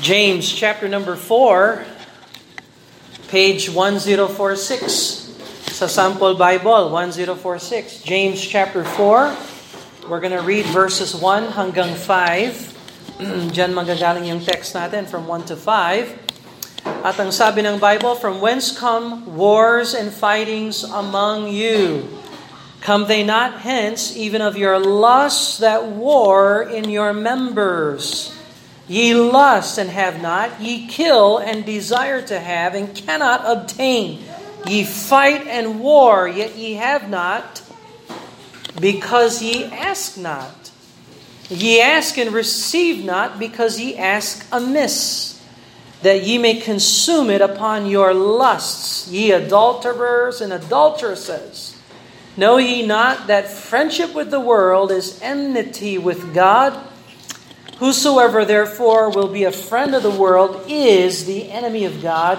James chapter number 4, page 1046. Sa sample Bible, 1046. James chapter 4, we're going to read verses 1 hanggang 5. Diyan magagaling yung text natin from 1 to 5. At ang sabi ng Bible, From whence come wars and fightings among you? Come they not hence, even of your lusts that war in your members? Ye lust and have not, ye kill and desire to have and cannot obtain. Ye fight and war, yet ye have not, because ye ask not. Ye ask and receive not, because ye ask amiss, that ye may consume it upon your lusts, ye adulterers and adulteresses. Know ye not that friendship with the world is enmity with God? Whosoever therefore will be a friend of the world is the enemy of God.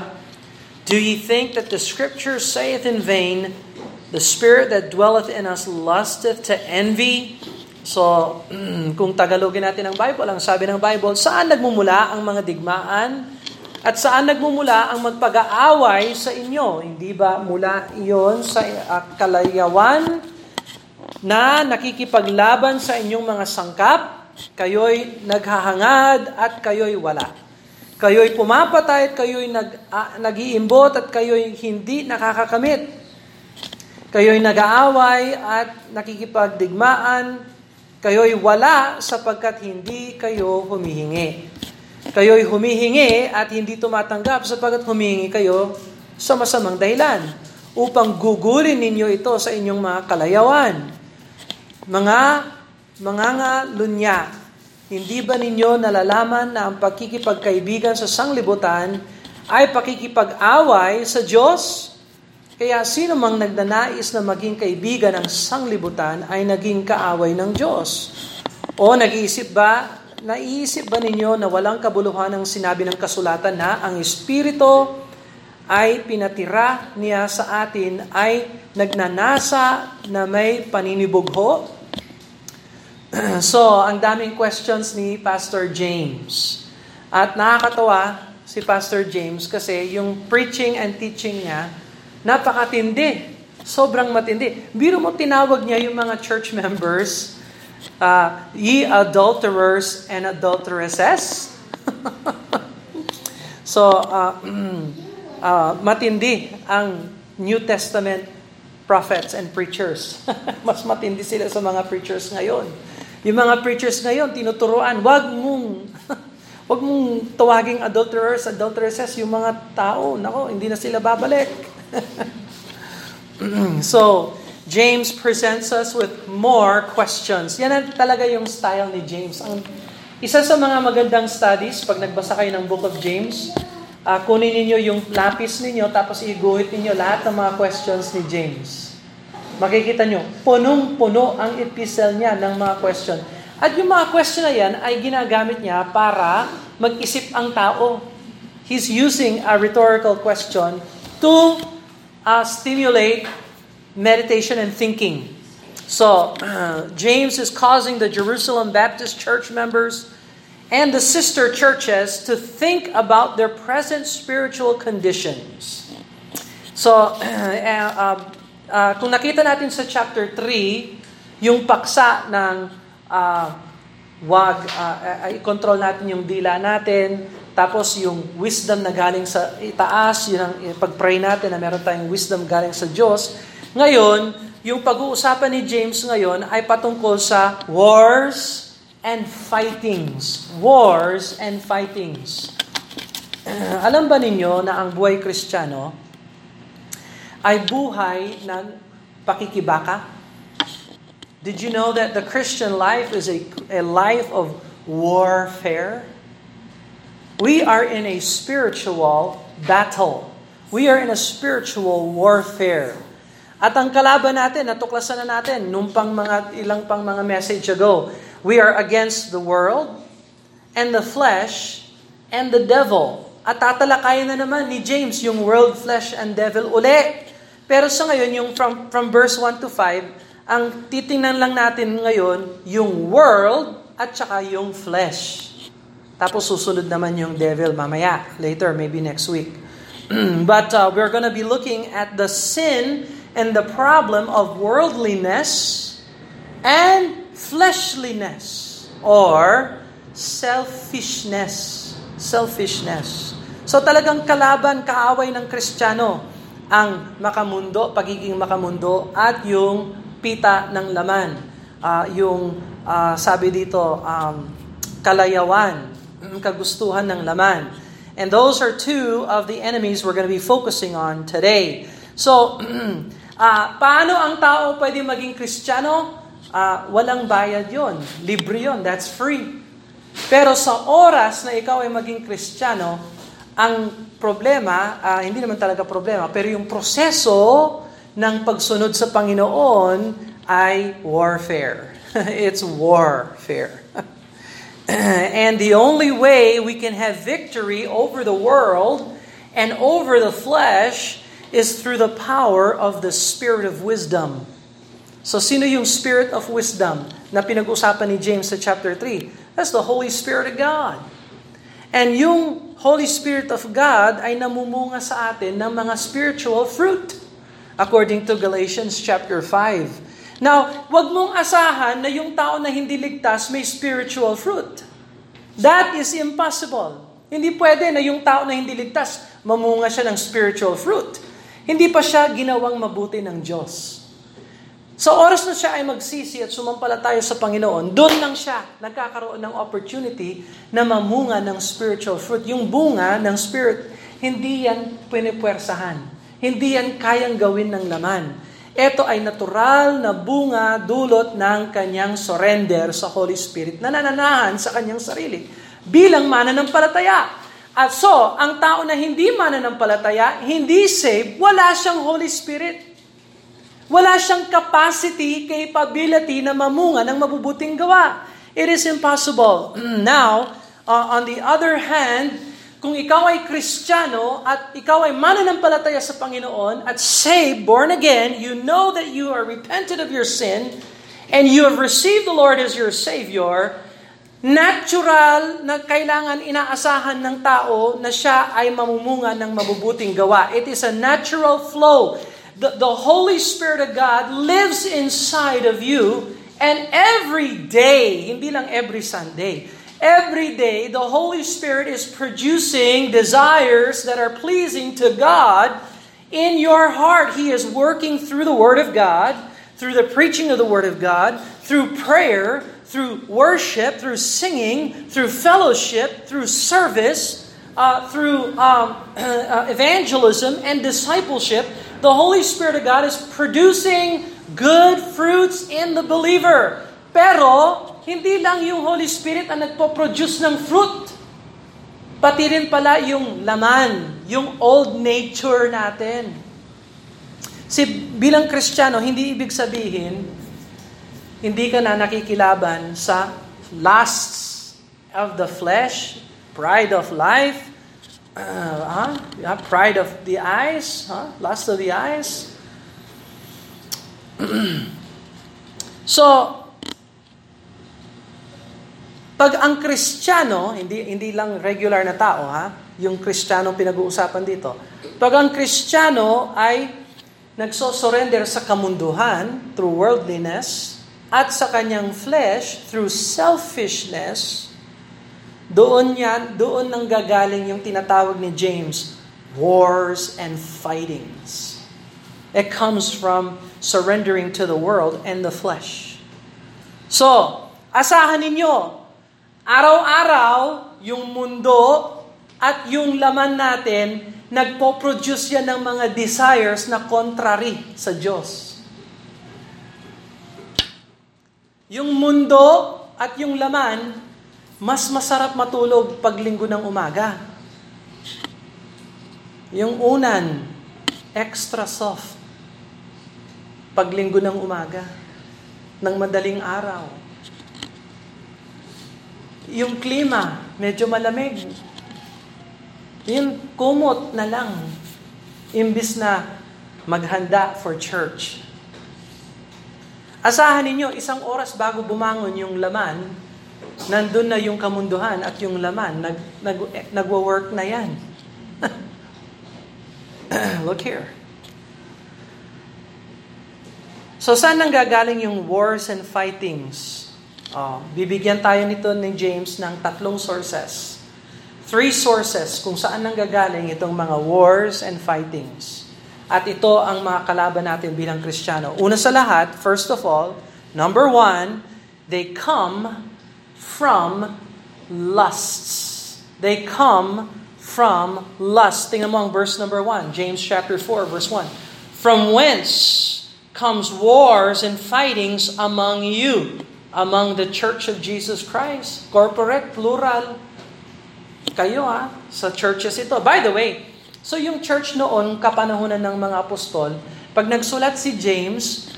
Do ye think that the scripture saith in vain, The spirit that dwelleth in us lusteth to envy? So, kung Tagalogin natin ang Bible, ang sabi ng Bible, saan nagmumula ang mga digmaan? At saan nagmumula ang magpag-aaway sa inyo? Hindi ba mula iyon sa uh, kalayawan na nakikipaglaban sa inyong mga sangkap? Kayo'y naghahangad at kayo'y wala. Kayo'y pumapatay at kayo'y nag, uh, nag-iimbot at kayo'y hindi nakakakamit. Kayo'y nag-aaway at nakikipagdigmaan. Kayo'y wala sapagkat hindi kayo humihingi. Kayo'y humihingi at hindi tumatanggap sapagkat humihingi kayo sa masamang dahilan upang gugulin ninyo ito sa inyong mga kalayawan. Mga Manganga lunya, hindi ba ninyo nalalaman na ang pagkikipagkaibigan sa sanglibutan ay pakikipag-away sa Diyos? Kaya sino mang nagnanais na maging kaibigan ng sanglibutan ay naging kaaway ng Diyos. O nag-iisip ba, naiisip ba ninyo na walang kabuluhan ang sinabi ng kasulatan na ang Espiritu ay pinatira niya sa atin ay nagnanasa na may paninibugho? so, ang daming questions ni Pastor James. At nakakatawa si Pastor James kasi yung preaching and teaching niya, napakatindi. Sobrang matindi. Biro mo tinawag niya yung mga church members, uh, ye adulterers and adulteresses. so, uh, uh, matindi ang New Testament prophets and preachers. Mas matindi sila sa mga preachers ngayon. Yung mga preachers ngayon, tinuturuan, wag mong, wag mong tawaging adulterers, adulteresses, yung mga tao, nako, hindi na sila babalik. so, James presents us with more questions. Yan ang talaga yung style ni James. Ang isa sa mga magandang studies, pag nagbasa kayo ng Book of James, uh, kunin ninyo yung lapis ninyo, tapos iguhit ninyo lahat ng mga questions ni James makikita nyo, punong-puno ang epistle niya ng mga question. At yung mga question na yan ay ginagamit niya para mag-isip ang tao. He's using a rhetorical question to uh, stimulate meditation and thinking. So, uh, James is causing the Jerusalem Baptist church members and the sister churches to think about their present spiritual conditions. So, uh, uh, kung nakita natin sa chapter 3, yung paksa ng uh, wag, uh, i-control natin yung dila natin, tapos yung wisdom na galing sa itaas, yun ang pag-pray natin na meron tayong wisdom galing sa Diyos. Ngayon, yung pag-uusapan ni James ngayon ay patungkol sa wars and fightings. Wars and fightings. Alam ba ninyo na ang buhay kristyano ay buhay ng pakikibaka? Did you know that the Christian life is a, a life of warfare? We are in a spiritual battle. We are in a spiritual warfare. At ang kalaban natin, natuklasan na natin nung pang mga, ilang pang mga message ago, we are against the world and the flesh and the devil. At tatalakayin na naman ni James yung world, flesh, and devil uli. Pero sa ngayon, yung from, from verse 1 to 5, ang titingnan lang natin ngayon, yung world at saka yung flesh. Tapos susunod naman yung devil mamaya, later, maybe next week. but uh, we're going to be looking at the sin and the problem of worldliness and fleshliness or selfishness. Selfishness. So talagang kalaban, kaaway ng Kristiyano ang makamundo, pagiging makamundo at yung pita ng laman. Uh, yung uh, sabi dito, um, kalayawan, kagustuhan ng laman. And those are two of the enemies we're going to be focusing on today. So, uh, paano ang tao pwede maging Kristiyano? Uh, walang bayad yon, Libre yon, that's free. Pero sa oras na ikaw ay maging Kristiyano, ang problema, uh, hindi naman talaga problema, pero yung proseso ng pagsunod sa Panginoon ay warfare. It's warfare. and the only way we can have victory over the world and over the flesh is through the power of the Spirit of wisdom. So sino yung Spirit of wisdom na pinag-usapan ni James sa chapter 3? That's the Holy Spirit of God. And yung Holy Spirit of God ay namumunga sa atin ng mga spiritual fruit according to Galatians chapter 5. Now, wag mong asahan na yung tao na hindi ligtas may spiritual fruit. That is impossible. Hindi pwede na yung tao na hindi ligtas mamunga siya ng spiritual fruit. Hindi pa siya ginawang mabuti ng Diyos. Sa oras na siya ay magsisi at sumampalataya sa Panginoon, doon lang siya nagkakaroon ng opportunity na mamunga ng spiritual fruit. Yung bunga ng spirit, hindi yan pinipwersahan. Hindi yan kayang gawin ng laman. Ito ay natural na bunga dulot ng kanyang surrender sa Holy Spirit na nananahan sa kanyang sarili bilang mananampalataya. At so, ang tao na hindi mananampalataya, hindi saved, wala siyang Holy Spirit. Wala siyang capacity, capability na mamunga ng mabubuting gawa. It is impossible. Now, uh, on the other hand, kung ikaw ay Kristiyano at ikaw ay mananampalataya sa Panginoon at saved, born again, you know that you are repented of your sin and you have received the Lord as your Savior, natural na kailangan inaasahan ng tao na siya ay mamumunga ng mabubuting gawa. It is a natural flow the, the Holy Spirit of God lives inside of you and every day, hindi lang every Sunday, every day the Holy Spirit is producing desires that are pleasing to God in your heart. He is working through the Word of God, through the preaching of the Word of God, through prayer, through worship, through singing, through fellowship, through service, uh, through um, uh, evangelism and discipleship the Holy Spirit of God is producing good fruits in the believer. Pero, hindi lang yung Holy Spirit ang nagpo-produce ng fruit. Pati rin pala yung laman, yung old nature natin. Si bilang Kristiyano, hindi ibig sabihin, hindi ka na nakikilaban sa lusts of the flesh, pride of life, uh, huh? Yeah, pride of the eyes, huh? lust of the eyes. so, pag ang Kristiyano, hindi hindi lang regular na tao ha, yung Kristiyano pinag-uusapan dito. Pag ang Kristiyano ay nagso-surrender sa kamunduhan through worldliness at sa kanyang flesh through selfishness, doon yan, doon nang gagaling yung tinatawag ni James, wars and fightings. It comes from surrendering to the world and the flesh. So, asahan ninyo, araw-araw, yung mundo at yung laman natin, nagpo-produce yan ng mga desires na contrary sa Diyos. Yung mundo at yung laman, mas masarap matulog pag linggo ng umaga. Yung unan, extra soft. Pag linggo ng umaga, ng madaling araw. Yung klima, medyo malamig. Yung kumot na lang, imbis na maghanda for church. Asahan ninyo, isang oras bago bumangon yung laman, nandun na yung kamunduhan at yung laman. Nag, nag, nagwo-work na yan. Look here. So saan nang gagaling yung wars and fightings? Oh, bibigyan tayo nito ni James ng tatlong sources. Three sources kung saan nang gagaling itong mga wars and fightings. At ito ang mga kalaban natin bilang Kristiyano. Una sa lahat, first of all, number one, they come from lusts. They come from lust. Tingnan mo ang verse number 1, James chapter 4, verse 1. From whence comes wars and fightings among you, among the church of Jesus Christ. Corporate, plural. Kayo ha, sa churches ito. By the way, so yung church noon, kapanahonan ng mga apostol, pag nagsulat si James,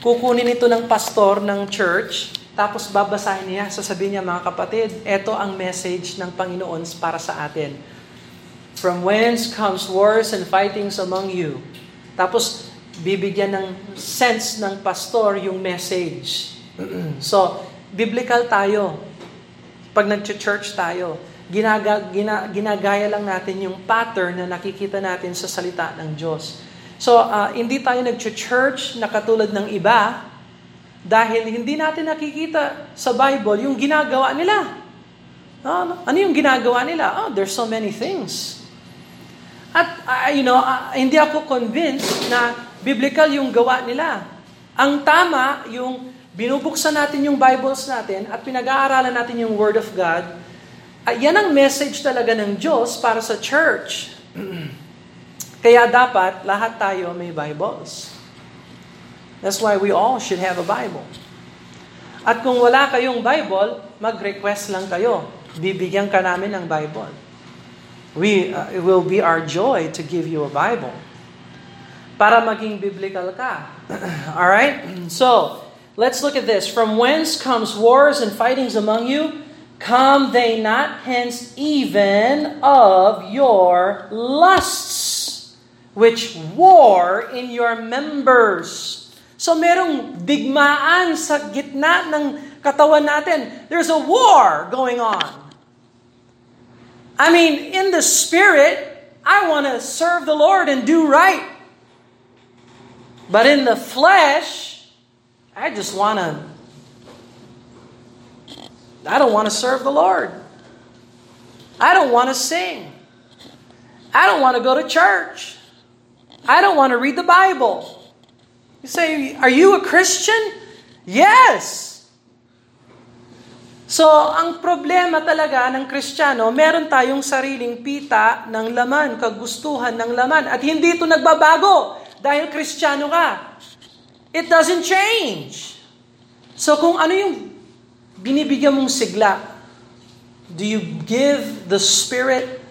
kukunin ito ng pastor ng church, tapos babasahin niya, sasabihin niya, mga kapatid, ito ang message ng Panginoon para sa atin. From whence comes wars and fightings among you. Tapos, bibigyan ng sense ng pastor yung message. so, biblical tayo. Pag nag-church tayo, ginaga, gina, ginagaya lang natin yung pattern na nakikita natin sa salita ng Diyos. So, uh, hindi tayo nag-church na katulad ng iba dahil hindi natin nakikita sa Bible yung ginagawa nila. No, ano yung ginagawa nila? Oh, there's so many things. At, uh, you know, uh, hindi ako convinced na biblical yung gawa nila. Ang tama, yung binubuksan natin yung Bibles natin at pinag-aaralan natin yung Word of God, uh, yan ang message talaga ng Diyos para sa church. Kaya dapat lahat tayo may Bibles. That's why we all should have a Bible. At kung wala kayong Bible, mag-request lang kayo. Bibigyan ka namin ng Bible. We, uh, it will be our joy to give you a Bible para maging biblical ka. All right? So, let's look at this. From whence comes wars and fightings among you? Come they not hence even of your lusts, which war in your members. So merong digmaan sa gitna ng katawan natin. There's a war going on. I mean, in the spirit, I want to serve the Lord and do right. But in the flesh, I just want to, I don't want to serve the Lord. I don't want to sing. I don't want to go to church. I don't want to read the Bible. You say, Are you a Christian? Yes. So, ang problema talaga ng Kristiyano, meron tayong sariling pita ng laman, kagustuhan ng laman. At hindi ito nagbabago. Dahil kristyano ka. It doesn't change. So kung ano yung binibigyan mong sigla, do you give the Spirit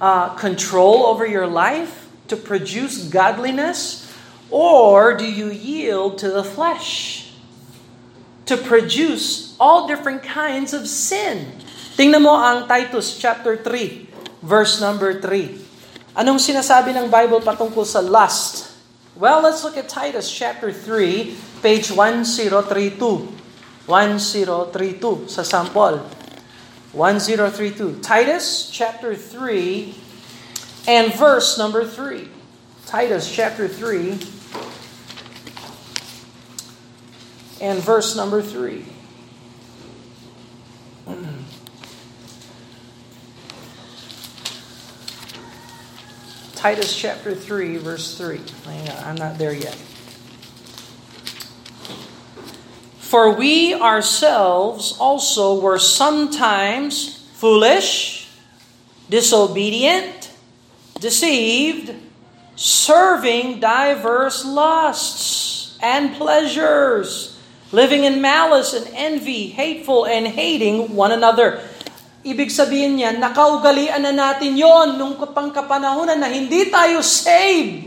uh, control over your life to produce godliness? Or do you yield to the flesh to produce all different kinds of sin? Tingnan mo ang Titus chapter 3, verse number 3. Anong sinasabi ng Bible patungkol sa lust? Well, let's look at Titus chapter 3, page 1032. 1032 sa sample. 1032. Titus chapter 3 and verse number 3. Titus chapter 3 and verse number 3. Titus chapter 3, verse 3. I'm not there yet. For we ourselves also were sometimes foolish, disobedient, deceived, serving diverse lusts and pleasures, living in malice and envy, hateful and hating one another. Ibig sabihin niya, nakaugalian na natin yon nung pangkapanahonan na hindi tayo saved.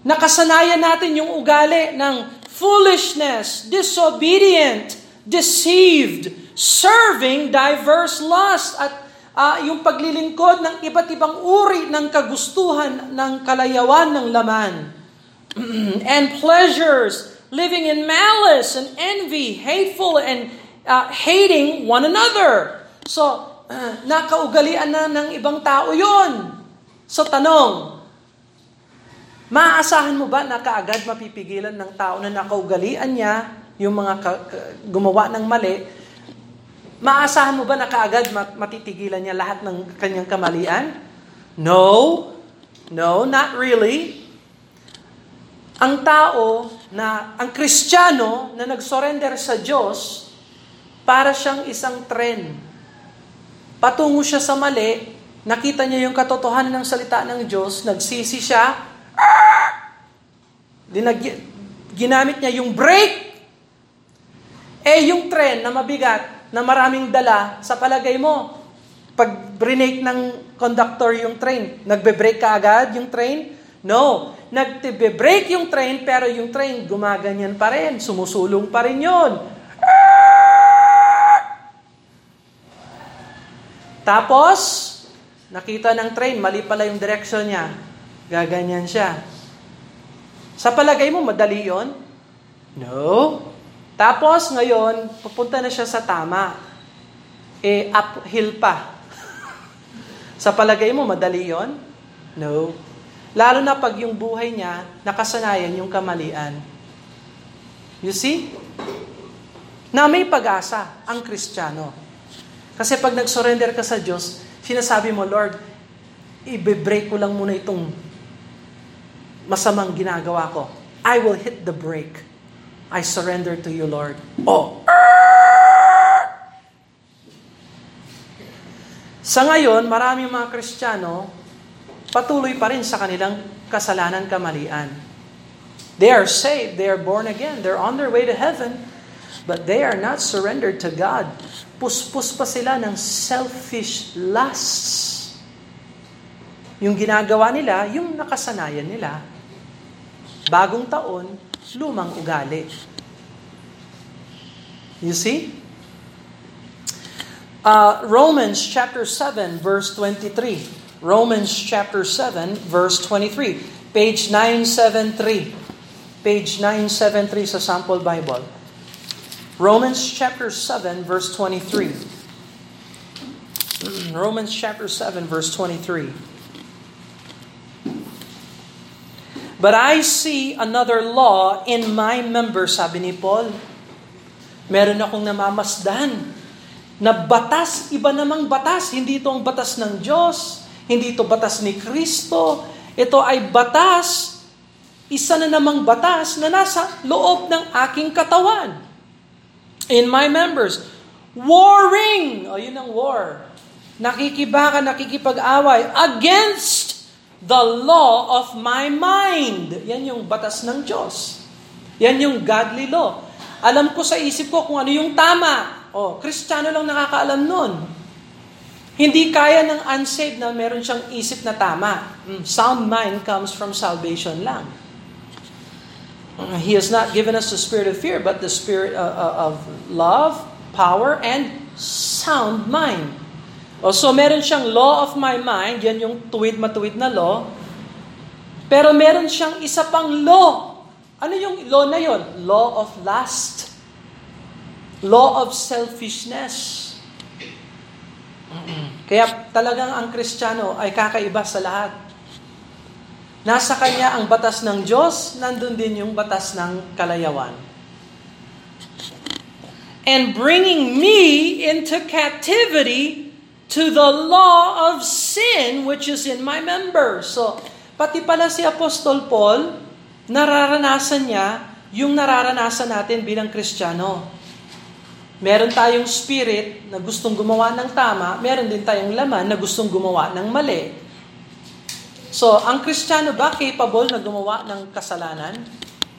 Nakasanayan natin yung ugali ng foolishness, disobedient, deceived, serving diverse lust at uh, yung paglilingkod ng iba't ibang uri ng kagustuhan ng kalayawan ng laman. and pleasures, living in malice and envy, hateful and uh, hating one another. So, uh, nakaugalian na ng ibang tao yon. So, tanong, maaasahan mo ba na kaagad mapipigilan ng tao na nakaugalian niya yung mga ka- ka- gumawa ng mali? Maaasahan mo ba na kaagad matitigilan niya lahat ng kanyang kamalian? No. No, not really. Ang tao na, ang kristyano na nag-surrender sa Diyos, para siyang isang tren. Patungo siya sa mali, nakita niya yung katotohanan ng salita ng Diyos, nagsisi siya, dinag, ginamit niya yung brake, eh yung tren na mabigat, na maraming dala, sa palagay mo, pag brinake ng conductor yung train, nagbe-brake ka agad yung train? No. Nagbe-brake yung train, pero yung train gumaganyan pa rin. Sumusulong pa rin yun. Tapos, nakita ng train, mali pala yung direction niya. Gaganyan siya. Sa palagay mo, madali yon? No. Tapos, ngayon, pupunta na siya sa tama. Eh, uphill pa. sa palagay mo, madali yon? No. Lalo na pag yung buhay niya, nakasanayan yung kamalian. You see? Na may pag-asa ang Kristiyano. Kasi pag nag-surrender ka sa Diyos, sinasabi mo, Lord, i-break ko lang muna itong masamang ginagawa ko. I will hit the brake. I surrender to you, Lord. Oh! Sa ngayon, marami mga Kristiyano, patuloy pa rin sa kanilang kasalanan kamalian. They are saved, they are born again, they're on their way to heaven, but they are not surrendered to God. Puspus pa sila ng selfish lusts. Yung ginagawa nila, yung nakasanayan nila. Bagong taon, lumang ugali. You see? Uh, Romans chapter 7 verse 23. Romans chapter 7, verse 23. Page 973. Page 973 sa Sample Bible. Romans chapter 7, verse 23. Romans chapter 7, verse 23. But I see another law in my members, sabi ni Paul. Meron akong namamasdan na batas, iba namang batas, hindi ito ang batas ng Diyos. Hindi ito batas ni Kristo. Ito ay batas, isa na namang batas na nasa loob ng aking katawan. In my members. Warring! O, yun ang war. Nakikibaka, nakikipag-away against the law of my mind. Yan yung batas ng Diyos. Yan yung godly law. Alam ko sa isip ko kung ano yung tama. O, kristyano lang nakakaalam nun. Hindi kaya ng unsaved na meron siyang isip na tama. Mm, sound mind comes from salvation lang. He has not given us the spirit of fear, but the spirit uh, uh, of love, power, and sound mind. O, so meron siyang law of my mind, yan yung tuwid-matuwid na law. Pero meron siyang isa pang law. Ano yung law na yon? Law of lust. Law of selfishness. Kaya talagang ang Kristiyano ay kakaiba sa lahat. Nasa kanya ang batas ng Diyos, nandun din yung batas ng kalayawan. And bringing me into captivity to the law of sin which is in my members. So, pati pala si Apostol Paul, nararanasan niya yung nararanasan natin bilang Kristiyano. Meron tayong spirit na gustong gumawa ng tama, meron din tayong laman na gustong gumawa ng mali. So, ang Kristiyano ba capable na gumawa ng kasalanan?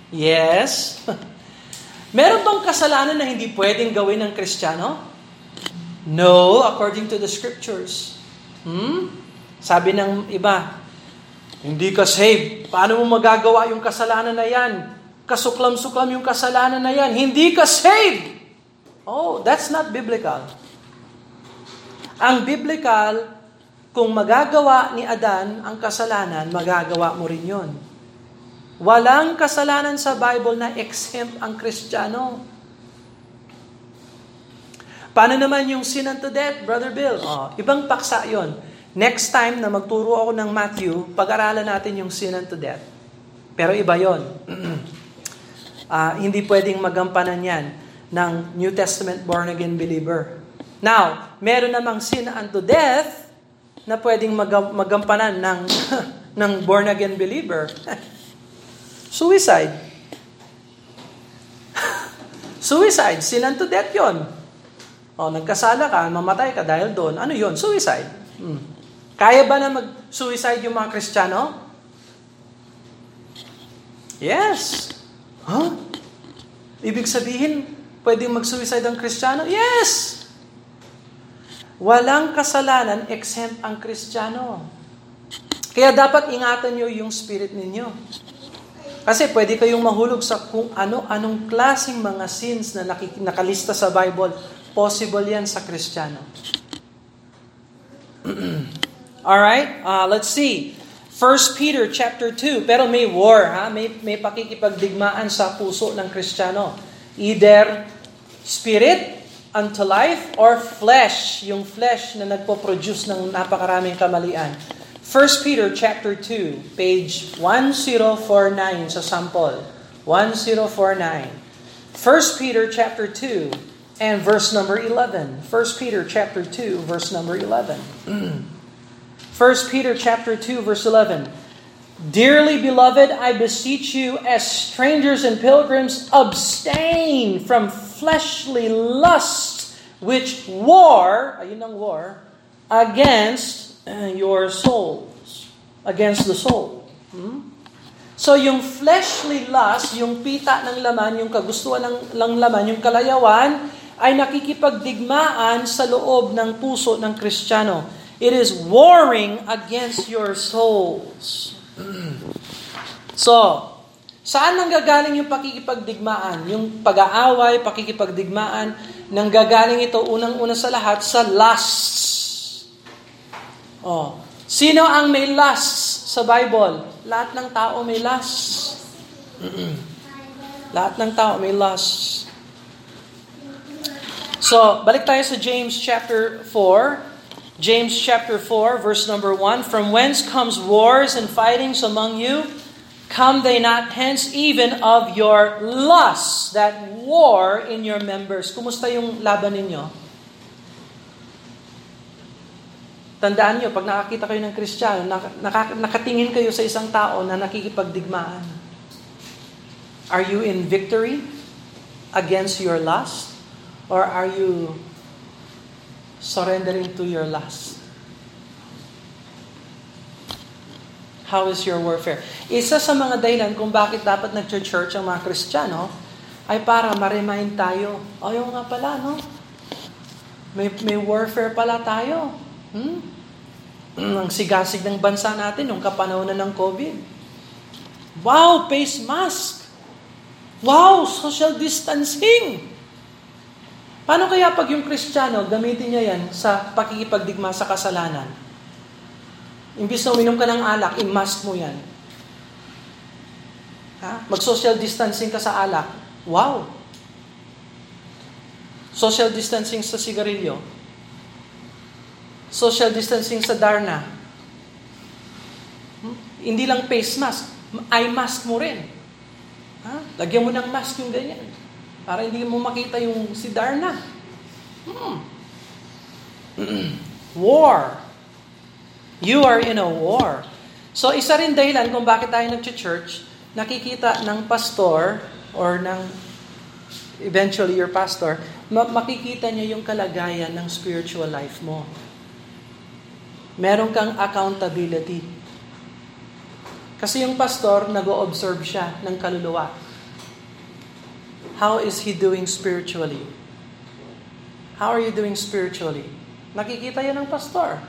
Yes. meron bang kasalanan na hindi pwedeng gawin ng Kristiyano? No, according to the scriptures. Hmm? Sabi ng iba, hindi ka saved. Paano mo magagawa yung kasalanan na yan? Kasuklam-suklam yung kasalanan na yan. Hindi ka saved. Oh, that's not biblical. Ang biblical, kung magagawa ni Adan ang kasalanan, magagawa mo rin yon. Walang kasalanan sa Bible na exempt ang Kristiyano. Paano naman yung sin unto death, Brother Bill? Oh, ibang paksa yon. Next time na magturo ako ng Matthew, pag-aralan natin yung sin unto death. Pero iba yon. uh, hindi pwedeng magampanan yan ng New Testament born-again believer. Now, meron namang sin unto death na pwedeng mag- magampanan ng, ng born-again believer. Suicide. Suicide, sin unto death yon. O, nagkasala ka, mamatay ka dahil doon. Ano yon Suicide. Hmm. Kaya ba na mag-suicide yung mga Kristiyano? Yes. Huh? Ibig sabihin, pwedeng mag-suicide ang Kristiyano? Yes! Walang kasalanan exempt ang Kristiyano. Kaya dapat ingatan nyo yung spirit ninyo. Kasi pwede kayong mahulog sa kung ano-anong klaseng mga sins na nakalista sa Bible Possible yan sa Kristiyano. Alright, uh, let's see. 1 Peter chapter 2, pero may war, ha? May, may pakikipagdigmaan sa puso ng Kristiyano. Either spirit unto life or flesh, yung flesh na nagpo-produce ng napakaraming kamalian. 1 Peter chapter 2, page 1049 sa sample. 1049. 1 Peter chapter 2, and verse number 11. 1 Peter chapter 2 verse number 11. 1 Peter chapter 2 verse 11. Dearly beloved, I beseech you as strangers and pilgrims abstain from fleshly lusts which war, ayun ang war, against uh, your souls, against the soul. Hmm? So yung fleshly lust, yung pita ng laman, yung kagustuhan ng, ng laman, yung kalayawan, ay nakikipagdigmaan sa loob ng puso ng Kristiyano. It is warring against your souls. so, saan nanggagaling yung pakikipagdigmaan? Yung pag-aaway, pakikipagdigmaan, nanggagaling ito unang-una sa lahat sa lusts. Oh. Sino ang may lusts sa Bible? Lahat ng tao may lusts. Lahat ng tao may lusts. So, balik tayo sa James chapter 4. James chapter 4, verse number 1. From whence comes wars and fightings among you? Come they not hence even of your lusts that war in your members? Kumusta yung laban ninyo? Tandaan nyo, pag nakakita kayo ng Kristiyano, nak- nakatingin kayo sa isang tao na nakikipagdigmaan. Are you in victory against your lust? Or are you surrendering to your lust? How is your warfare? Isa sa mga dahilan kung bakit dapat nag-church ang mga Kristiyano ay para ma-remind tayo, ayaw nga pala, no? May, may warfare pala tayo. Hmm? Ang sigasig ng bansa natin nung kapanahonan ng COVID. Wow, face mask! Wow, social distancing! Paano kaya pag yung Kristiyano, gamitin niya yan sa pakikipagdigma sa kasalanan? Imbis na uminom ka ng alak, i-mask mo yan. Ha? Mag-social distancing ka sa alak. Wow! Social distancing sa sigarilyo. Social distancing sa darna. Hmm? Hindi lang face mask, eye mask mo rin. Ha? Lagyan mo ng mask yung ganyan. Para hindi mo makita yung si Darna. Hmm. war. You are in a war. So isa rin dahilan kung bakit tayo nag-church, nakikita ng pastor or ng eventually your pastor, makikita niya yung kalagayan ng spiritual life mo. Meron kang accountability. Kasi yung pastor, nag-o-observe siya ng kaluluwa. How is he doing spiritually? How are you doing spiritually? Nakikita yan ng pastor.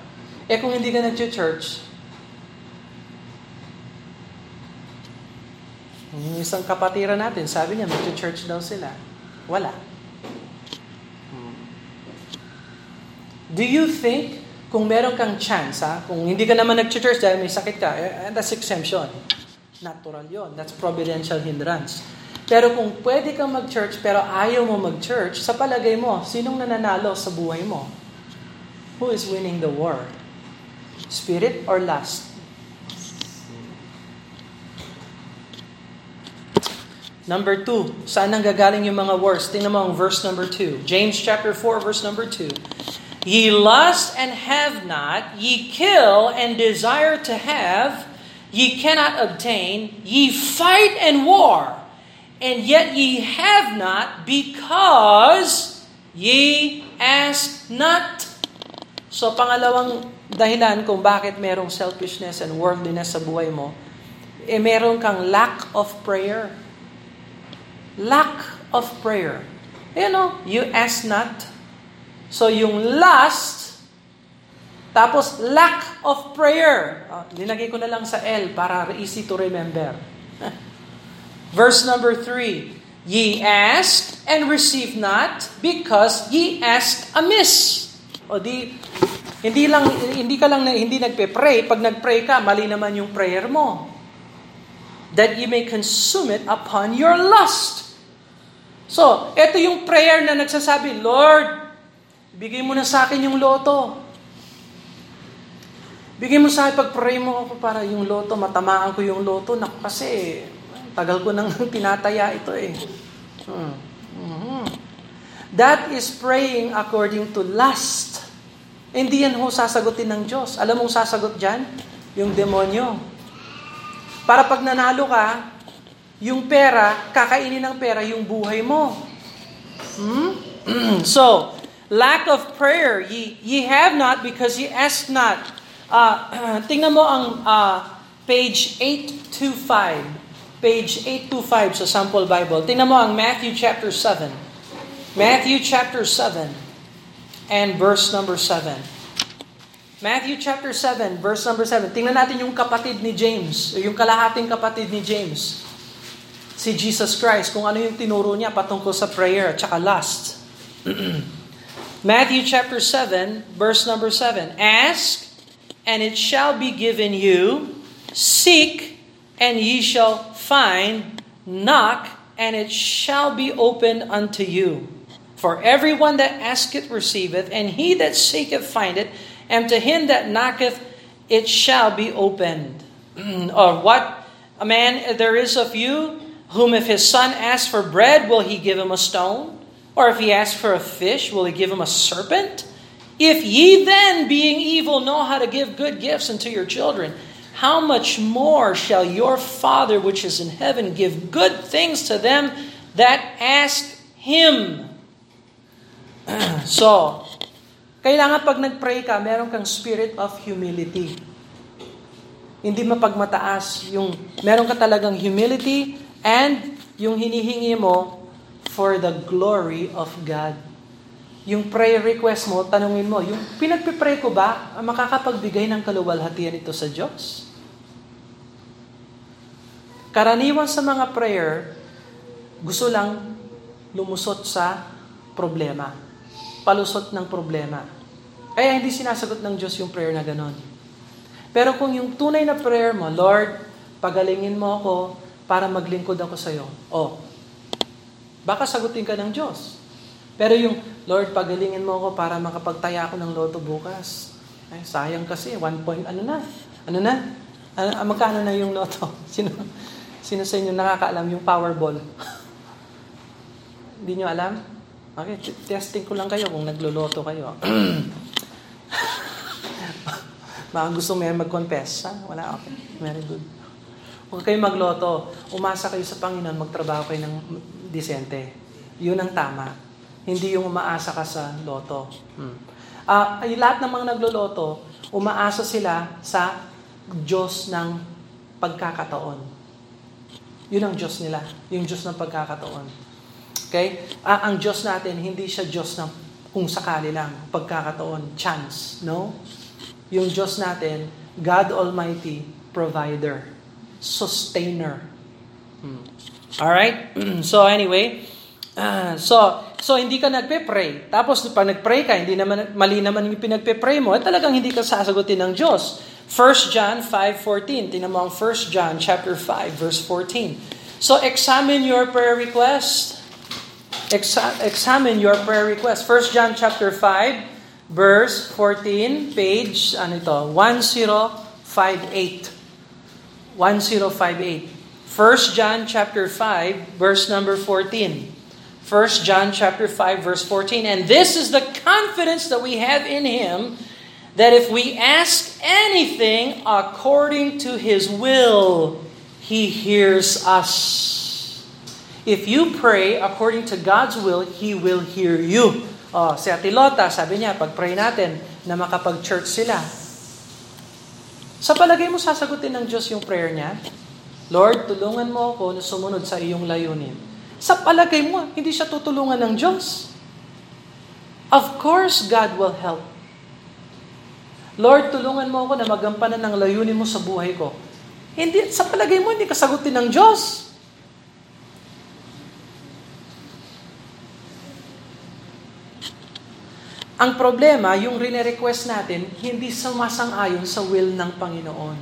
Eh kung hindi ka nag-church, yung isang kapatiran natin, sabi niya, mag-church daw sila. Wala. Do you think, kung meron kang chance, ha, kung hindi ka naman nag-church dahil may sakit ka, eh, that's exemption. Natural yon That's providential hindrance. Pero kung pwede kang mag-church pero ayaw mo mag-church, sa palagay mo, sinong nananalo sa buhay mo? Who is winning the war? Spirit or lust? Number two, saan nang gagaling yung mga wars? Tingnan mo ang verse number two. James chapter 4, verse number 2. Ye lust and have not, ye kill and desire to have, ye cannot obtain, ye fight and war, and yet ye have not because ye ask not. So pangalawang dahilan kung bakit merong selfishness and worldliness sa buhay mo, eh meron kang lack of prayer. Lack of prayer. You know, you ask not. So yung lust, tapos lack of prayer. Uh, linagay ko na lang sa L para easy to remember. Verse number 3. Ye ask and receive not because ye ask amiss. O di hindi lang hindi ka lang hindi nagpe-pray, pag nag-pray ka, mali naman yung prayer mo. That ye may consume it upon your lust. So, ito yung prayer na nagsasabi, Lord, bigay mo na sa akin yung loto. Bigay mo sa akin, pag-pray mo ako para yung loto, matamaan ko yung loto. Naku, kasi, tagal ko nang tinataya ito eh. Hmm. Mm-hmm. That is praying according to lust. Hindi yan ho sasagutin ng Diyos. Alam mong sasagot dyan? Yung demonyo. Para pag nanalo ka, yung pera, kakainin ng pera yung buhay mo. Hmm? so, lack of prayer, ye, ye have not because ye ask not. Uh, tingnan mo ang uh, page 825. Page 825 sa Sample Bible. Tingnan mo ang Matthew chapter 7. Matthew chapter 7 and verse number 7. Matthew chapter 7, verse number 7. Tingnan natin yung kapatid ni James, yung kalahating kapatid ni James si Jesus Christ kung ano yung tinuro niya patungkol sa prayer at saka lust. Matthew chapter 7, verse number 7. Ask, and it shall be given you. Seek, and ye shall find. Knock, and it shall be opened unto you. For everyone that asketh receiveth, and he that seeketh findeth, and to him that knocketh it shall be opened. or what a man there is of you whom if his son asks for bread, will he give him a stone? Or if he asks for a fish, will he give him a serpent? If ye then, being evil, know how to give good gifts unto your children, how much more shall your Father which is in heaven give good things to them that ask Him? so, kailangan pag nag-pray ka, meron kang spirit of humility. Hindi mapagmataas yung meron ka talagang humility And yung hinihingi mo for the glory of God. Yung prayer request mo, tanungin mo, yung pinagpipray ko ba, makakapagbigay ng kaluwalhatian ito sa Diyos? Karaniwan sa mga prayer, gusto lang lumusot sa problema. Palusot ng problema. Kaya hindi sinasagot ng Diyos yung prayer na ganon. Pero kung yung tunay na prayer mo, Lord, pagalingin mo ako, para maglingkod ako sa iyo. Oh, baka sagutin ka ng Diyos. Pero yung, Lord, pagalingin mo ako para makapagtaya ako ng loto bukas. Ay, sayang kasi, one point, ano na? Ano na? Ano, magkano na yung loto? Sino, sino sa inyo nakakaalam yung Powerball? Hindi nyo alam? Okay, testing ko lang kayo kung nagloloto kayo. Baka gusto mo yan mag-confess, ha? Wala, okay. Very good. Huwag kayo magloto. Umasa kayo sa Panginoon, magtrabaho kayo ng disente. Yun ang tama. Hindi yung umaasa ka sa loto. Hmm. Uh, ay, lahat ng mga nagloloto, umaasa sila sa Diyos ng pagkakataon. Yun ang Diyos nila. Yung Diyos ng pagkakataon. Okay? Uh, ang Diyos natin, hindi siya Diyos ng kung sakali lang, pagkakataon, chance. No? Yung Diyos natin, God Almighty, provider sustainer. Hmm. All right? so anyway, uh, so so hindi ka nagpe-pray. Tapos pag nag-pray ka, hindi naman mali naman yung pinagpe-pray mo, eh talagang hindi ka sasagutin ng Diyos. 1 John 5:14. Tingnan mo ang 1 John chapter 5 verse 14. So examine your prayer request. Exa- examine your prayer request. 1 John chapter 5, verse 14, page ano ito, 1058. 1058. 1 John chapter 5, verse number 14. 1 John chapter 5, verse 14. And this is the confidence that we have in Him, that if we ask anything according to His will, He hears us. If you pray according to God's will, He will hear you. Oh, si Atilota, sabi niya, pag-pray natin na makapag-church sila. Sa palagay mo, sasagutin ng Diyos yung prayer niya? Lord, tulungan mo ako na sumunod sa iyong layunin. Sa palagay mo, hindi siya tutulungan ng Diyos. Of course, God will help. Lord, tulungan mo ako na magampanan ng layunin mo sa buhay ko. Hindi, sa palagay mo, hindi kasagutin ng Diyos. Ang problema, yung rine-request natin, hindi sumasang-ayon sa will ng Panginoon.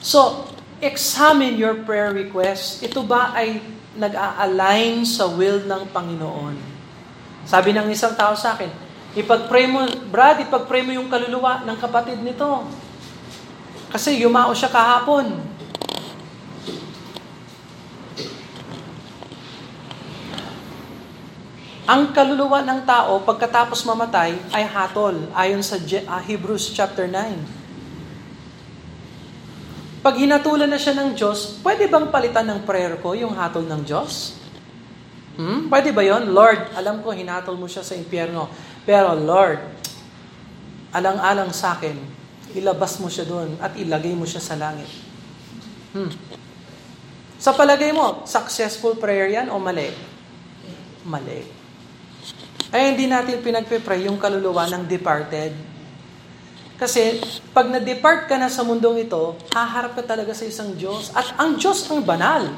So, examine your prayer request. Ito ba ay nag-a-align sa will ng Panginoon? Sabi ng isang tao sa akin, ipag-pray mo, Brad, ipag-pray mo yung kaluluwa ng kapatid nito. Kasi yumao siya kahapon. Ang kaluluwa ng tao pagkatapos mamatay ay hatol ayon sa ah, Hebrews chapter 9. Pag hinatulan na siya ng Diyos, pwede bang palitan ng prayer ko yung hatol ng Diyos? Hmm? Pwede ba yon? Lord, alam ko hinatol mo siya sa impyerno. Pero Lord, alang-alang sa akin, ilabas mo siya doon at ilagay mo siya sa langit. Hmm. Sa palagay mo, successful prayer yan o mali? Mali ay hindi natin pinagpe-pray yung kaluluwa ng departed. Kasi pag na-depart ka na sa mundong ito, haharap ka talaga sa isang Diyos. At ang Diyos ang banal.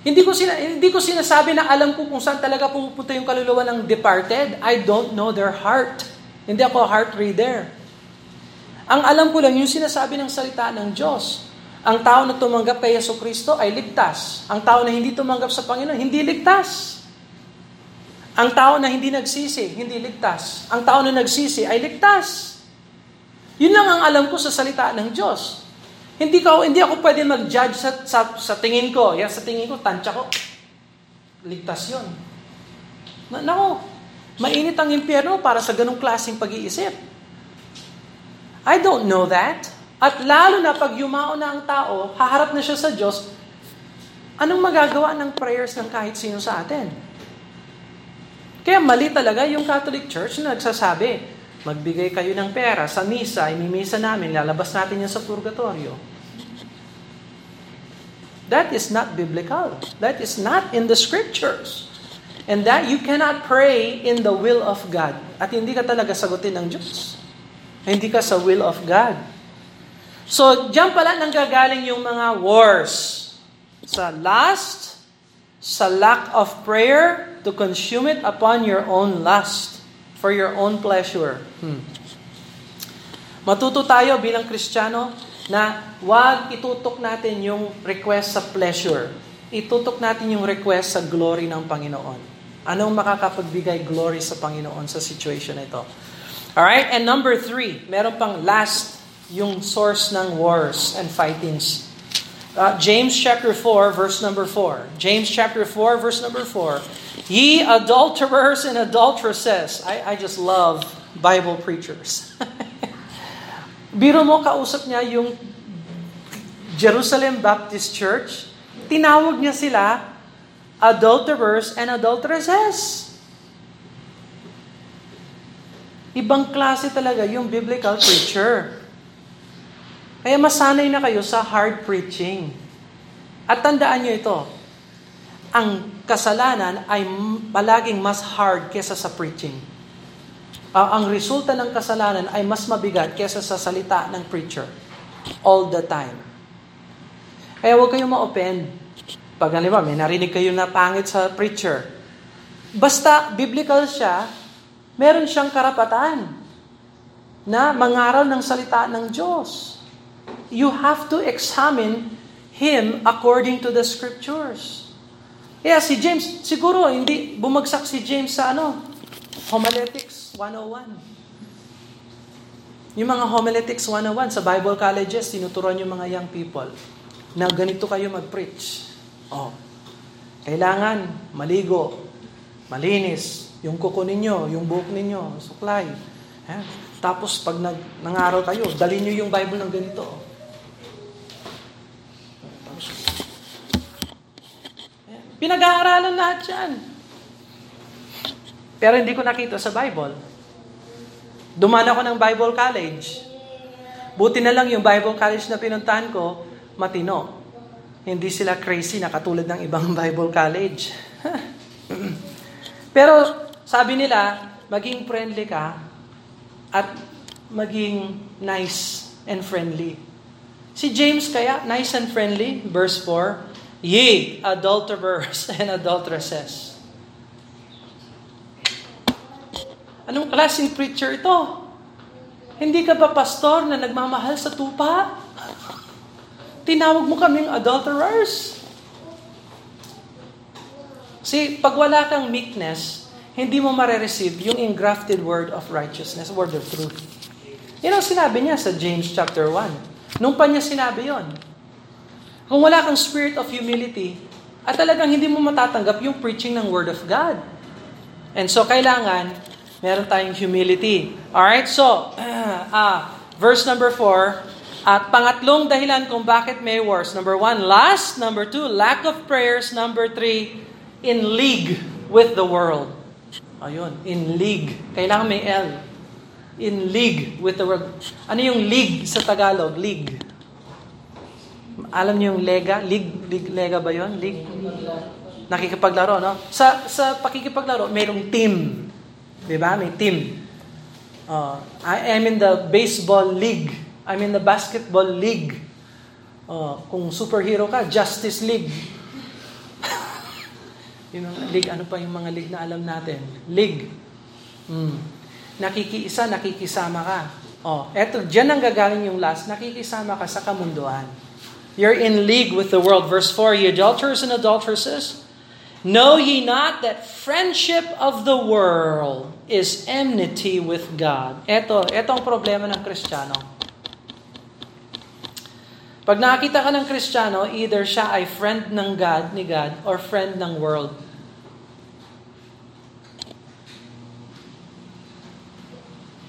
Hindi ko, sina, hindi ko sinasabi na alam ko kung saan talaga pupunta yung kaluluwa ng departed. I don't know their heart. Hindi ako heart reader. Ang alam ko lang yung sinasabi ng salita ng Diyos. Ang tao na tumanggap kay Yeso Kristo ay ligtas. Ang tao na hindi tumanggap sa Panginoon, hindi ligtas. Ang tao na hindi nagsisi, hindi ligtas. Ang tao na nagsisi ay ligtas. Yun lang ang alam ko sa salita ng Diyos. Hindi ko hindi ako pwede mag-judge sa, sa, sa tingin ko. Yan sa tingin ko, tansya ko. Ligtas 'yon. Na, nako, mainit ang impyerno para sa ganong klaseng pag-iisip. I don't know that. At lalo na pag yumao na ang tao, haharap na siya sa Diyos, anong magagawa ng prayers ng kahit sino sa atin? Kaya mali talaga yung Catholic Church na nagsasabi, magbigay kayo ng pera sa misa, imimisa namin, lalabas natin yan sa purgatorio. That is not biblical. That is not in the scriptures. And that you cannot pray in the will of God. At hindi ka talaga sagutin ng Diyos. Hindi ka sa will of God. So, diyan pala nanggagaling yung mga wars. Sa lust, sa lack of prayer, to consume it upon your own lust, for your own pleasure. Hmm. Matuto tayo bilang Kristiyano na wag itutok natin yung request sa pleasure. Itutok natin yung request sa glory ng Panginoon. Anong makakapagbigay glory sa Panginoon sa situation na ito? Alright, and number three, meron pang last yung source ng wars and fightings. Uh, James chapter 4, verse number 4. James chapter 4, verse number 4. Ye adulterers and adulteresses. I, I just love Bible preachers. Biro mo, kausap niya yung Jerusalem Baptist Church. Tinawag niya sila adulterers and adulteresses. Ibang klase talaga yung biblical preacher. Kaya masanay na kayo sa hard preaching. At tandaan nyo ito, ang kasalanan ay palaging mas hard kesa sa preaching. Uh, ang resulta ng kasalanan ay mas mabigat kesa sa salita ng preacher. All the time. Kaya huwag kayong ma-offend. Pag halimbawa, may narinig kayo na pangit sa preacher. Basta biblical siya, meron siyang karapatan na mangaral ng salita ng Diyos. You have to examine him according to the scriptures. Kaya si James, siguro hindi bumagsak si James sa ano, homiletics 101. Yung mga homiletics 101 sa Bible colleges, tinuturuan yung mga young people na ganito kayo mag-preach. Oh, kailangan maligo, malinis, yung kuko ninyo, yung buhok ninyo, suklay. Eh? Tapos pag nag, nangaral kayo, dali nyo yung Bible ng ganito. Tapos, pinag-aaralan lahat yan. Pero hindi ko nakita sa Bible. Duman ako ng Bible College. Buti na lang yung Bible College na pinuntahan ko, matino. Hindi sila crazy na katulad ng ibang Bible College. Pero sabi nila, maging friendly ka at maging nice and friendly. Si James kaya, nice and friendly, verse 4, Ye, adulterers and adulteresses. Anong klaseng preacher ito? Hindi ka ba pastor na nagmamahal sa tupa? Tinawag mo kaming adulterers. See, pag wala kang meekness, hindi mo marereceive yung engrafted word of righteousness, word of truth. Yan ang sinabi niya sa James chapter 1. Nung pa niya sinabi yon. Kung wala kang spirit of humility, at talagang hindi mo matatanggap yung preaching ng word of God. And so, kailangan meron tayong humility. Alright, so, uh, verse number 4, at pangatlong dahilan kung bakit may wars. Number one, lust. Number two, lack of prayers. Number three, in league with the world. Ayun, in league. Kailangan may L. In league with the world. Ano yung league sa Tagalog? League. Alam niyo yung lega? League, league lega ba yon? League? Nakikipaglaro, no? Sa, sa pakikipaglaro, mayroong team. Di ba? May team. Uh, I am in the baseball league. I'm in the basketball league. Uh, kung superhero ka, Justice League. Yung mga league, ano pa yung mga league na alam natin? League. Mm. Nakikiisa, nakikisama ka. Oh, eto, dyan ang gagaling yung last. Nakikisama ka sa kamunduan. You're in league with the world. Verse 4, Ye adulterers and adulteresses, Know ye not that friendship of the world is enmity with God? Ito, ito ang problema ng Kristiyano. Pag nakita ka ng Kristiyano, either siya ay friend ng God, ni God, or friend ng world.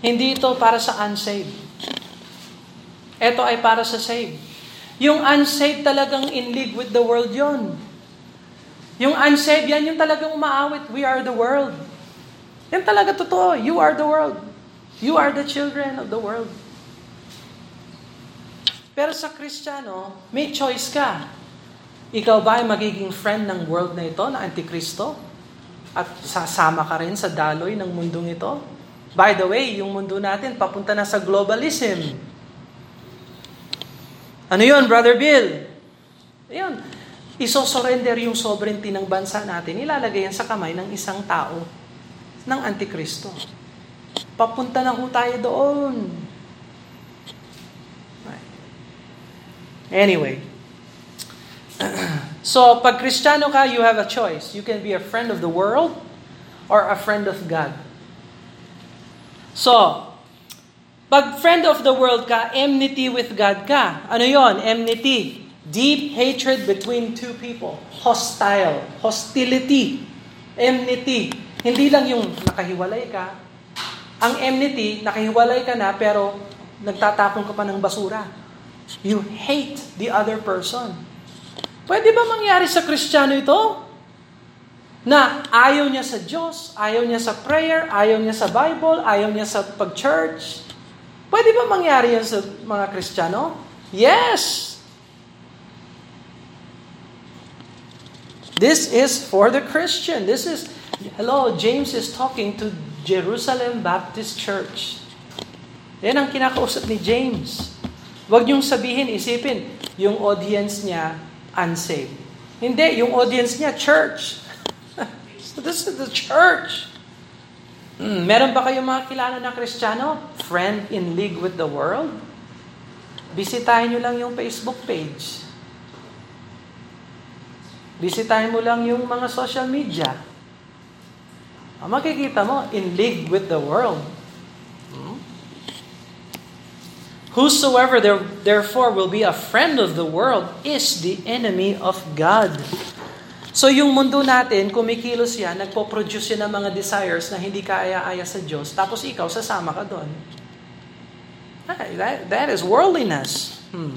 Hindi ito para sa unsaved. Ito ay para sa saved. Yung unsaved talagang in league with the world yon. Yung unsaved, yan yung talagang umaawit. We are the world. Yan talaga totoo. You are the world. You are the children of the world. Pero sa Kristiyano, may choice ka. Ikaw ba ay magiging friend ng world na ito, na Antikristo? At sasama ka rin sa daloy ng mundong ito? By the way, yung mundo natin, papunta na sa globalism. Ano yun, Brother Bill? Ayun. Isosurrender yung sovereignty ng bansa natin, ilalagay yan sa kamay ng isang tao, ng Antikristo. Papunta na ho tayo doon. Anyway. so, pag Kristiyano ka, you have a choice. You can be a friend of the world or a friend of God. So, pag friend of the world ka, enmity with God ka. Ano yon? Enmity. Deep hatred between two people. Hostile. Hostility. Enmity. Hindi lang yung nakahiwalay ka. Ang enmity, nakahiwalay ka na pero nagtatapon ka pa ng basura. You hate the other person. Pwede ba mangyari sa Kristiyano ito? Na ayaw niya sa Diyos, ayaw niya sa prayer, ayaw niya sa Bible, ayaw niya sa pag-church. Pwede ba mangyari yan sa mga Kristiyano? Yes! This is for the Christian. This is, hello, James is talking to Jerusalem Baptist Church. Yan ang kinakausap ni James. Huwag niyong sabihin, isipin, yung audience niya, unsaved. Hindi, yung audience niya, church. so this is the church. Hmm, meron ba kayong mga kilala na Kristiyano? Friend in league with the world? Bisitahin nyo lang yung Facebook page. Bisitahin mo lang yung mga social media. Makikita mo, in league with the world. Hmm? Whosoever therefore will be a friend of the world is the enemy of God. So yung mundo natin, kumikilos yan, nagpo-produce yan ng mga desires na hindi kaaya-aya sa Diyos, tapos ikaw, sasama ka doon. That, that is worldliness. Hmm.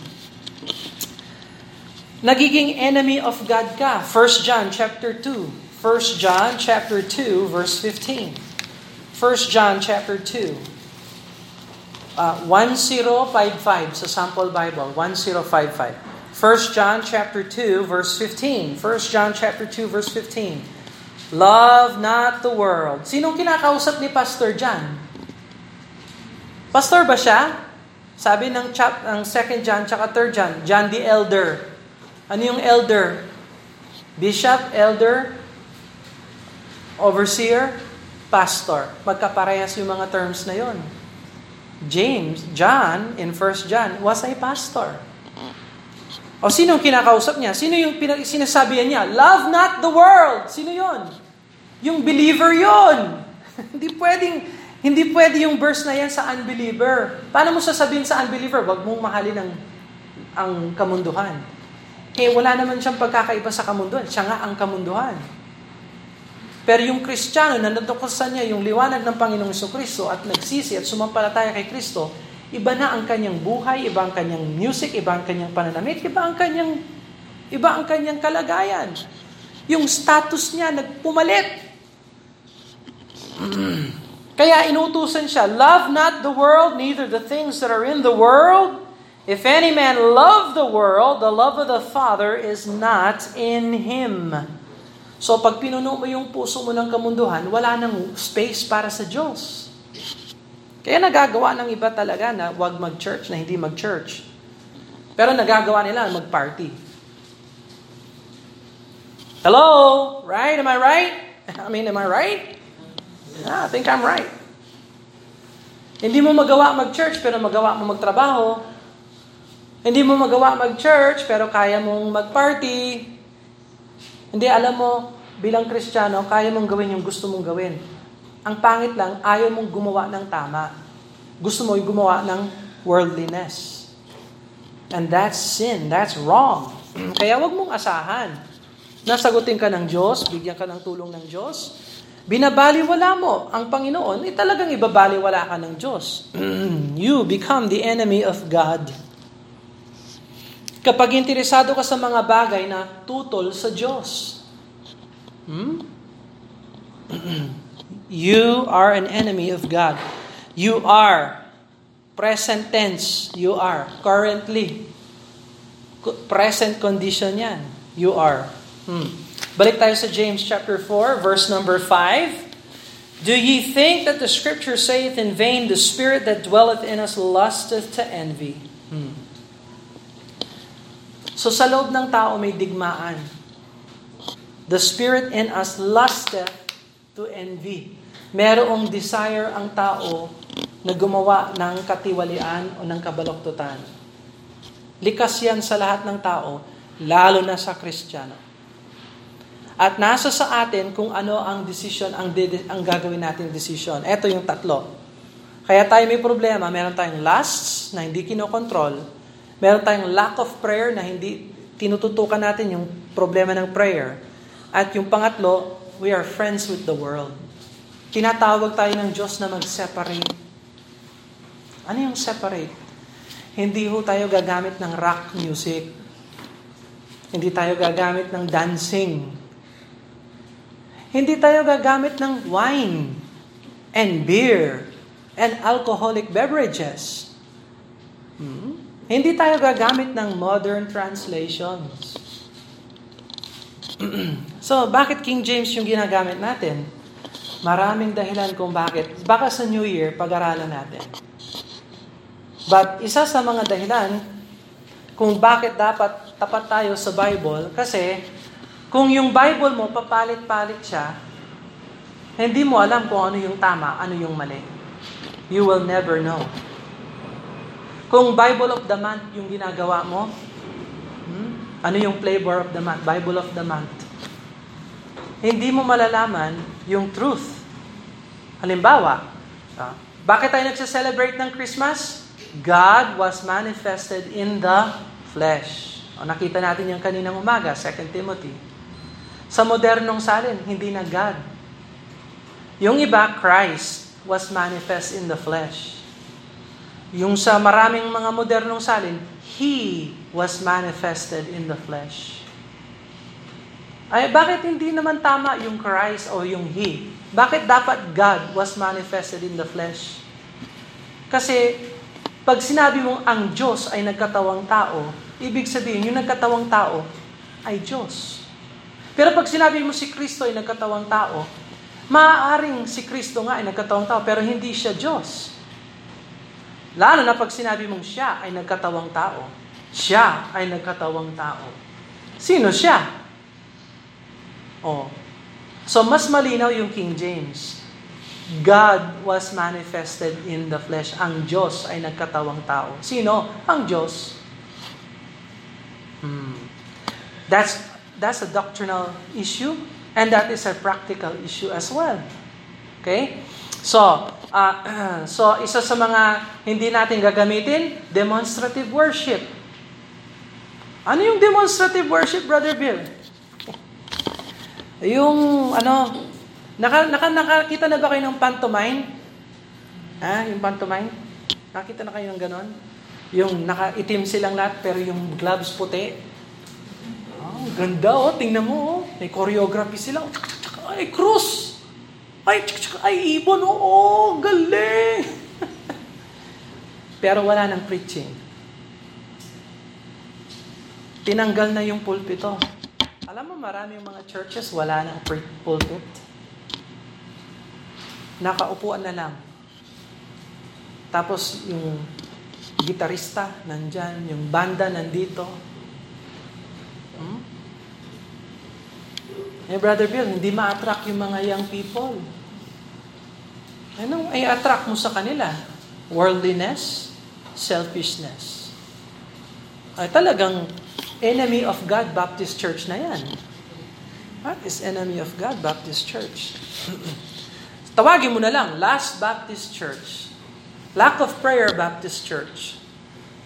Nagiging enemy of God ka. 1 John chapter 2. 1 John chapter 2 verse 15. 1 John chapter 2. Uh, 1055 sa sample Bible. 1055. 1 John chapter 2 verse 15. 1 John chapter 2 verse 15. Love not the world. Sinong kinakausap ni Pastor John? Pastor ba siya? Sabi ng chap ng 2 John tsaka 3 John, John the elder. Ano yung elder? Bishop, elder, overseer, pastor. Magkaparehas yung mga terms na yon. James, John, in 1 John, was a pastor. O sino kinakausap niya? Sino yung pinag- sinasabi niya? Love not the world. Sino yon? Yung believer yon. hindi pwedeng hindi pwede yung verse na yan sa unbeliever. Paano mo sasabihin sa unbeliever, wag mong mahalin ang, ang kamunduhan? Eh, wala naman siyang pagkakaiba sa kamunduhan. Siya nga ang kamunduhan. Pero yung Kristiyano na natuklasan niya yung liwanag ng Panginoong Kristo at nagsisi at sumampalataya kay Kristo, Iba na ang kanyang buhay, iba ang kanyang music, iba ang kanyang pananamit, iba ang kanyang iba ang kanyang kalagayan. Yung status niya nagpumalit. Kaya inutusan siya, Love not the world, neither the things that are in the world. If any man love the world, the love of the Father is not in him. So pag pinuno mo yung puso mo ng kamunduhan, wala nang space para sa Diyos. Kaya nagagawa ng iba talaga na wag mag-church, na hindi mag-church. Pero nagagawa nila mag-party. Hello? Right? Am I right? I mean, am I right? Yeah, I think I'm right. Hindi mo magawa mag-church pero magawa mo magtrabaho. Hindi mo magawa mag-church pero kaya mong mag-party. Hindi, alam mo, bilang Kristiyano, kaya mong gawin yung gusto mong gawin. Ang pangit lang, ayaw mong gumawa ng tama. Gusto mo yung gumawa ng worldliness. And that's sin. That's wrong. Kaya wag mong asahan. Nasagutin ka ng Diyos, bigyan ka ng tulong ng Diyos. Binabaliwala mo ang Panginoon, eh talagang ibabaliwala ka ng Diyos. you become the enemy of God. Kapag interesado ka sa mga bagay na tutol sa Diyos, hmm? You are an enemy of God. You are. Present tense, you are. Currently. Present condition yan. You are. Hmm. Balik tayo sa James chapter 4, verse number 5. Do ye think that the scripture saith in vain, the spirit that dwelleth in us lusteth to envy? Hmm. So sa loob ng tao may digmaan. The spirit in us lusteth to envy. Merong desire ang tao na gumawa ng katiwalian o ng kabaloktutan. Likas yan sa lahat ng tao, lalo na sa Kristiyano. At nasa sa atin kung ano ang decision, ang, de- ang gagawin nating decision. Ito yung tatlo. Kaya tayo may problema, meron tayong lusts na hindi kinokontrol, meron tayong lack of prayer na hindi tinututukan natin yung problema ng prayer, at yung pangatlo, we are friends with the world. Tinatawag tayo ng Diyos na mag-separate. Ano yung separate? Hindi ho tayo gagamit ng rock music. Hindi tayo gagamit ng dancing. Hindi tayo gagamit ng wine and beer and alcoholic beverages. Hmm? Hindi tayo gagamit ng modern translations. so, bakit King James yung ginagamit natin? Maraming dahilan kung bakit. Baka sa New Year, pag-aralan natin. But isa sa mga dahilan kung bakit dapat tapat tayo sa Bible, kasi kung yung Bible mo papalit-palit siya, hindi mo alam kung ano yung tama, ano yung mali. You will never know. Kung Bible of the Month yung ginagawa mo, Ano yung flavor of the month? Bible of the month. Hindi mo malalaman yung truth. Halimbawa, uh, bakit tayo nagse-celebrate ng Christmas? God was manifested in the flesh. O, nakita natin yung kaninang umaga, 2 Timothy. Sa modernong salin, hindi na God. Yung iba, Christ was manifest in the flesh. Yung sa maraming mga modernong salin, He was manifested in the flesh. Ay, bakit hindi naman tama yung Christ o yung He? Bakit dapat God was manifested in the flesh? Kasi, pag sinabi mong ang Diyos ay nagkatawang tao, ibig sabihin, yung nagkatawang tao ay Diyos. Pero pag sinabi mo si Kristo ay nagkatawang tao, maaaring si Kristo nga ay nagkatawang tao, pero hindi siya Diyos. Lalo na pag sinabi mong siya ay nagkatawang tao. Siya ay nagkatawang tao. Sino siya? Oh. So mas malinaw yung King James. God was manifested in the flesh. Ang Diyos ay nagkatawang tao. Sino? Ang Diyos. Hmm. That's that's a doctrinal issue and that is a practical issue as well. Okay? So, uh, so isa sa mga hindi natin gagamitin, demonstrative worship. Ano yung demonstrative worship, Brother Bill? Yung ano, naka, naka, nakakita na ba kayo ng pantomime? Ha? Yung pantomime? Nakita na kayo ng ganon? Yung nakaitim silang lahat pero yung gloves puti. Oh, ganda oh, tingnan mo oh. May choreography sila. Ay, cross! Ay, ay, ibon, oo, galing. Pero wala nang preaching. Tinanggal na yung pulpito. Alam mo, marami yung mga churches, wala nang pulpit. Nakaupuan na lang. Tapos yung gitarista nandyan, yung banda nandito. Hmm? Eh, Brother Bill, hindi ma-attract yung mga young people. Anong ay attract mo sa kanila? Worldliness, selfishness. Ay talagang enemy of God Baptist Church na yan. What is enemy of God Baptist Church? Tawagin mo na lang, Last Baptist Church. Lack of Prayer Baptist Church.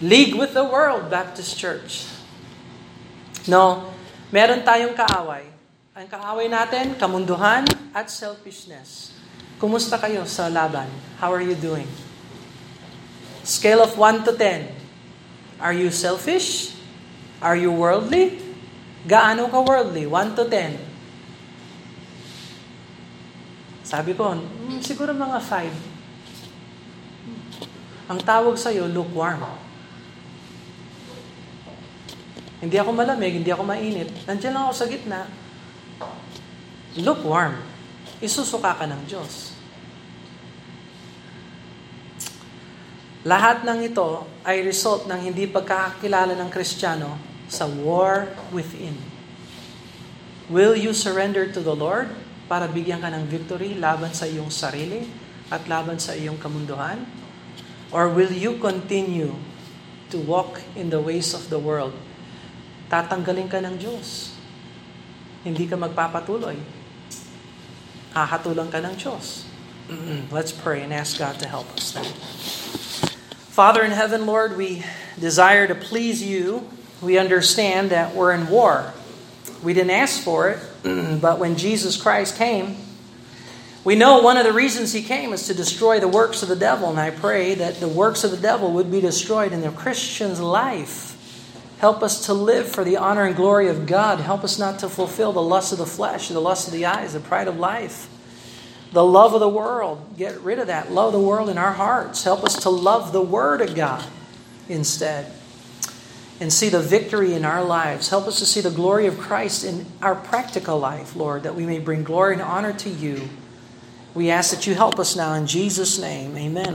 League with the World Baptist Church. No, meron tayong kaaway ang kaaway natin, kamunduhan at selfishness. Kumusta kayo sa laban? How are you doing? Scale of 1 to 10. Are you selfish? Are you worldly? Gaano ka worldly? 1 to 10. Sabi ko, hmm, siguro mga 5. Ang tawag sa'yo, lukewarm. Hindi ako malamig, hindi ako mainit. Nandiyan lang ako sa gitna lukewarm. Isusuka ka ng Diyos. Lahat ng ito ay result ng hindi pagkakakilala ng Kristiyano sa war within. Will you surrender to the Lord para bigyan ka ng victory laban sa iyong sarili at laban sa iyong kamunduhan? Or will you continue to walk in the ways of the world? Tatanggalin ka ng Diyos. Hindi ka magpapatuloy hahatulan ka ng Diyos. Let's pray and ask God to help us then. Father in heaven, Lord, we desire to please you. We understand that we're in war. We didn't ask for it, but when Jesus Christ came, we know one of the reasons he came is to destroy the works of the devil, and I pray that the works of the devil would be destroyed in the Christian's life. Help us to live for the honor and glory of God. Help us not to fulfill the lust of the flesh, the lust of the eyes, the pride of life, the love of the world. Get rid of that. Love the world in our hearts. Help us to love the Word of God instead and see the victory in our lives. Help us to see the glory of Christ in our practical life, Lord, that we may bring glory and honor to you. We ask that you help us now in Jesus' name. Amen.